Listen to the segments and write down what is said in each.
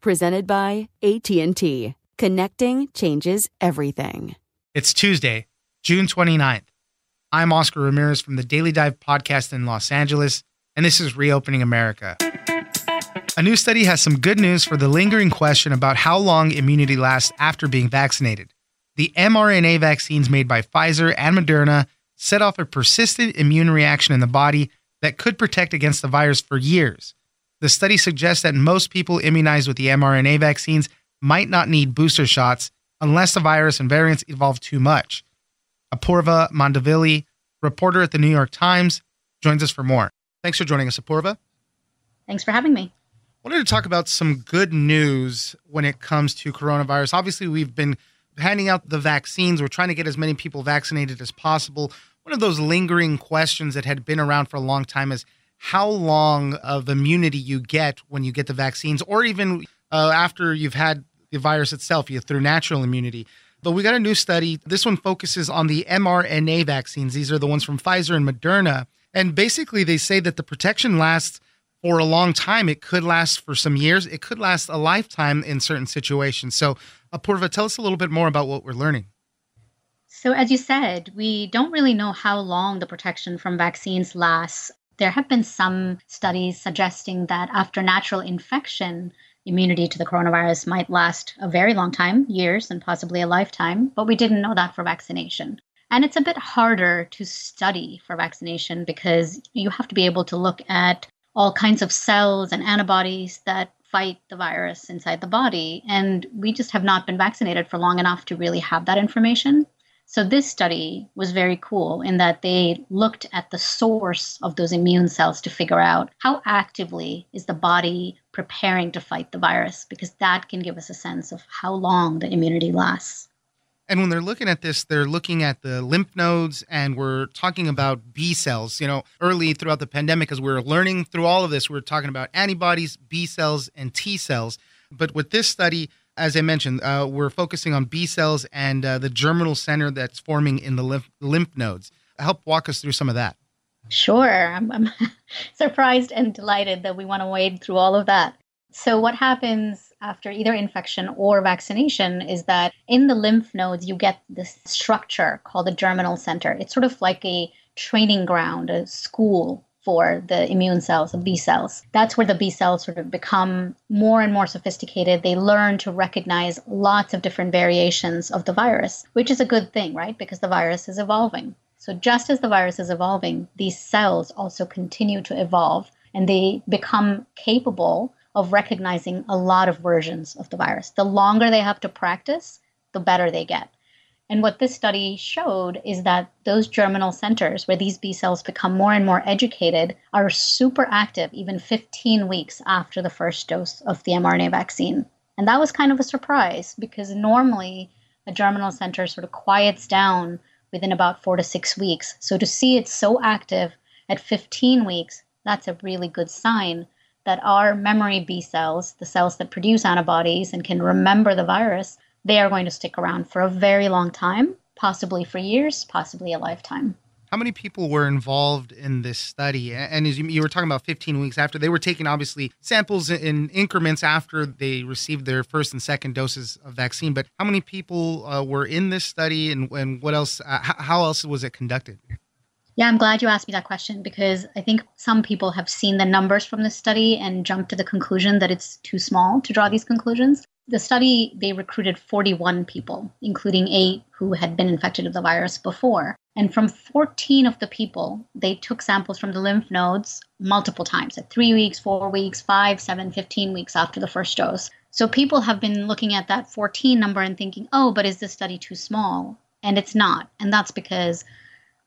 presented by AT&T. Connecting changes everything. It's Tuesday, June 29th. I'm Oscar Ramirez from the Daily Dive podcast in Los Angeles, and this is Reopening America. A new study has some good news for the lingering question about how long immunity lasts after being vaccinated. The mRNA vaccines made by Pfizer and Moderna set off a persistent immune reaction in the body that could protect against the virus for years. The study suggests that most people immunized with the mRNA vaccines might not need booster shots unless the virus and variants evolve too much. Apoorva Mandavilli, reporter at the New York Times, joins us for more. Thanks for joining us, Apoorva. Thanks for having me. I wanted to talk about some good news when it comes to coronavirus. Obviously, we've been handing out the vaccines. We're trying to get as many people vaccinated as possible. One of those lingering questions that had been around for a long time is how long of immunity you get when you get the vaccines, or even uh, after you've had the virus itself, you through natural immunity. But we got a new study. This one focuses on the mRNA vaccines. These are the ones from Pfizer and Moderna. And basically, they say that the protection lasts for a long time. It could last for some years. It could last a lifetime in certain situations. So, Apoorva, tell us a little bit more about what we're learning. So, as you said, we don't really know how long the protection from vaccines lasts. There have been some studies suggesting that after natural infection, immunity to the coronavirus might last a very long time, years and possibly a lifetime, but we didn't know that for vaccination. And it's a bit harder to study for vaccination because you have to be able to look at all kinds of cells and antibodies that fight the virus inside the body. And we just have not been vaccinated for long enough to really have that information. So this study was very cool in that they looked at the source of those immune cells to figure out how actively is the body preparing to fight the virus because that can give us a sense of how long the immunity lasts. And when they're looking at this, they're looking at the lymph nodes and we're talking about B cells. You know, early throughout the pandemic, as we are learning through all of this, we are talking about antibodies, B cells, and T cells. But with this study, as I mentioned, uh, we're focusing on B cells and uh, the germinal center that's forming in the lymph, lymph nodes. Help walk us through some of that. Sure. I'm, I'm surprised and delighted that we want to wade through all of that. So, what happens after either infection or vaccination is that in the lymph nodes, you get this structure called the germinal center. It's sort of like a training ground, a school for the immune cells, the B cells. That's where the B cells sort of become more and more sophisticated. They learn to recognize lots of different variations of the virus, which is a good thing, right? Because the virus is evolving. So, just as the virus is evolving, these cells also continue to evolve and they become capable of recognizing a lot of versions of the virus. The longer they have to practice, the better they get. And what this study showed is that those germinal centers, where these B cells become more and more educated, are super active even 15 weeks after the first dose of the mRNA vaccine. And that was kind of a surprise because normally a germinal center sort of quiets down within about four to six weeks. So to see it so active at 15 weeks, that's a really good sign that our memory B cells, the cells that produce antibodies and can remember the virus, they are going to stick around for a very long time, possibly for years, possibly a lifetime. How many people were involved in this study? And as you, were talking about 15 weeks after, they were taking obviously samples in increments after they received their first and second doses of vaccine. But how many people uh, were in this study and, and what else, uh, how else was it conducted? Yeah, I'm glad you asked me that question because I think some people have seen the numbers from this study and jumped to the conclusion that it's too small to draw these conclusions. The study, they recruited 41 people, including eight who had been infected with the virus before. And from 14 of the people, they took samples from the lymph nodes multiple times at three weeks, four weeks, five, seven, 15 weeks after the first dose. So people have been looking at that 14 number and thinking, oh, but is this study too small? And it's not. And that's because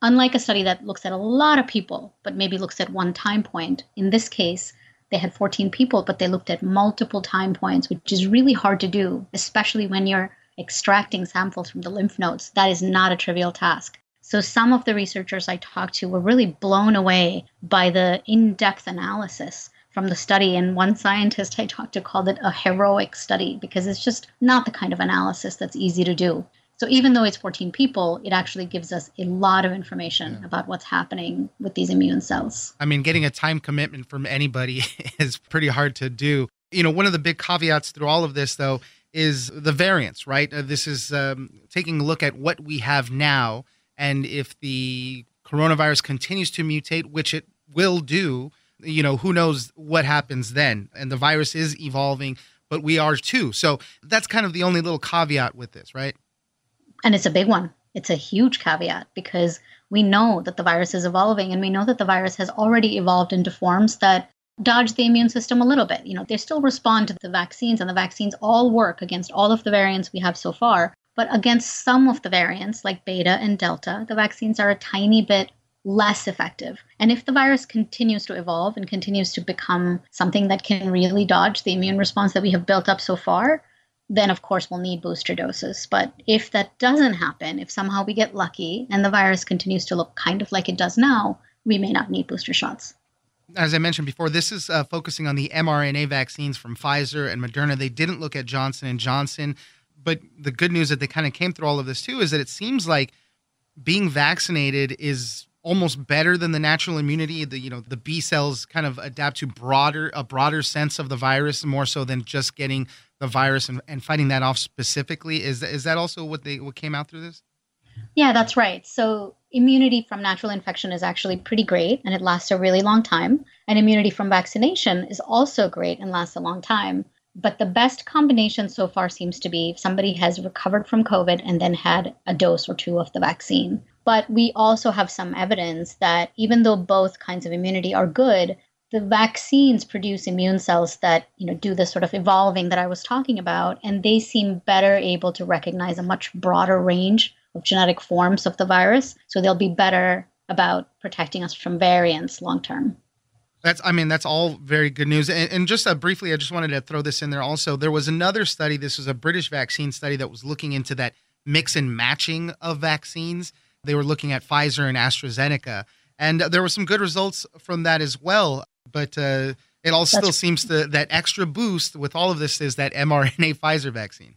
Unlike a study that looks at a lot of people, but maybe looks at one time point, in this case, they had 14 people, but they looked at multiple time points, which is really hard to do, especially when you're extracting samples from the lymph nodes. That is not a trivial task. So some of the researchers I talked to were really blown away by the in depth analysis from the study. And one scientist I talked to called it a heroic study because it's just not the kind of analysis that's easy to do. So even though it's 14 people, it actually gives us a lot of information yeah. about what's happening with these immune cells. I mean, getting a time commitment from anybody is pretty hard to do. You know, one of the big caveats through all of this, though, is the variance, right? Uh, this is um, taking a look at what we have now. And if the coronavirus continues to mutate, which it will do, you know, who knows what happens then? And the virus is evolving, but we are too. So that's kind of the only little caveat with this, right? And it's a big one. It's a huge caveat because we know that the virus is evolving and we know that the virus has already evolved into forms that dodge the immune system a little bit. You know, they still respond to the vaccines and the vaccines all work against all of the variants we have so far. But against some of the variants, like beta and delta, the vaccines are a tiny bit less effective. And if the virus continues to evolve and continues to become something that can really dodge the immune response that we have built up so far, then of course we'll need booster doses. But if that doesn't happen, if somehow we get lucky and the virus continues to look kind of like it does now, we may not need booster shots. As I mentioned before, this is uh, focusing on the mRNA vaccines from Pfizer and Moderna. They didn't look at Johnson and Johnson, but the good news that they kind of came through all of this too is that it seems like being vaccinated is almost better than the natural immunity. The you know the B cells kind of adapt to broader a broader sense of the virus more so than just getting the virus and, and fighting that off specifically. Is is that also what they what came out through this? Yeah, that's right. So immunity from natural infection is actually pretty great and it lasts a really long time. And immunity from vaccination is also great and lasts a long time. But the best combination so far seems to be if somebody has recovered from COVID and then had a dose or two of the vaccine. But we also have some evidence that even though both kinds of immunity are good, the vaccines produce immune cells that you know do this sort of evolving that I was talking about, and they seem better able to recognize a much broader range of genetic forms of the virus. So they'll be better about protecting us from variants long term. That's, I mean, that's all very good news. And, and just uh, briefly, I just wanted to throw this in there also. There was another study, this was a British vaccine study that was looking into that mix and matching of vaccines. They were looking at Pfizer and AstraZeneca. And there were some good results from that as well but uh, it all still seems to that extra boost with all of this is that mRNA Pfizer vaccine.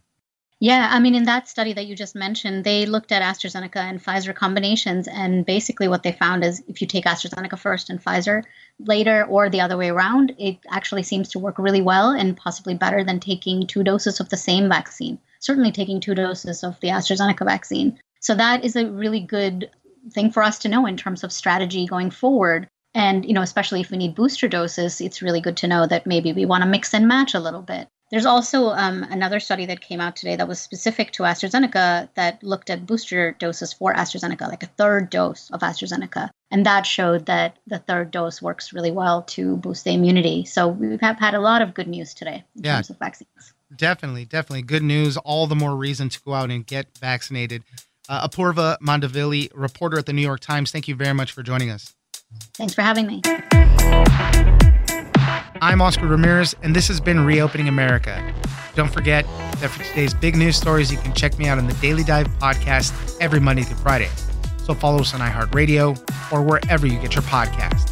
Yeah, I mean, in that study that you just mentioned, they looked at AstraZeneca and Pfizer combinations, and basically what they found is if you take AstraZeneca first and Pfizer later, or the other way around, it actually seems to work really well and possibly better than taking two doses of the same vaccine. Certainly, taking two doses of the AstraZeneca vaccine. So that is a really good thing for us to know in terms of strategy going forward and, you know, especially if we need booster doses, it's really good to know that maybe we want to mix and match a little bit. There's also um, another study that came out today that was specific to AstraZeneca that looked at booster doses for AstraZeneca, like a third dose of AstraZeneca. And that showed that the third dose works really well to boost the immunity. So we have had a lot of good news today in yeah, terms of vaccines. Definitely, definitely. Good news. All the more reason to go out and get vaccinated. Uh, Apoorva Mandavilli, reporter at the New York Times, thank you very much for joining us. Thanks for having me. I'm Oscar Ramirez, and this has been Reopening America. Don't forget that for today's big news stories, you can check me out on the Daily Dive podcast every Monday through Friday. So follow us on iHeartRadio or wherever you get your podcast.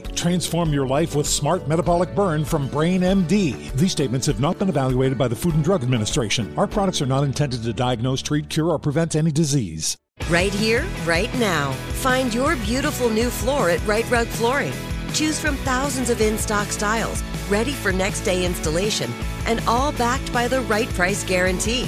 Transform your life with Smart Metabolic Burn from Brain MD. These statements have not been evaluated by the Food and Drug Administration. Our products are not intended to diagnose, treat, cure, or prevent any disease. Right here, right now. Find your beautiful new floor at Rite Rug Flooring. Choose from thousands of in stock styles, ready for next day installation, and all backed by the right price guarantee.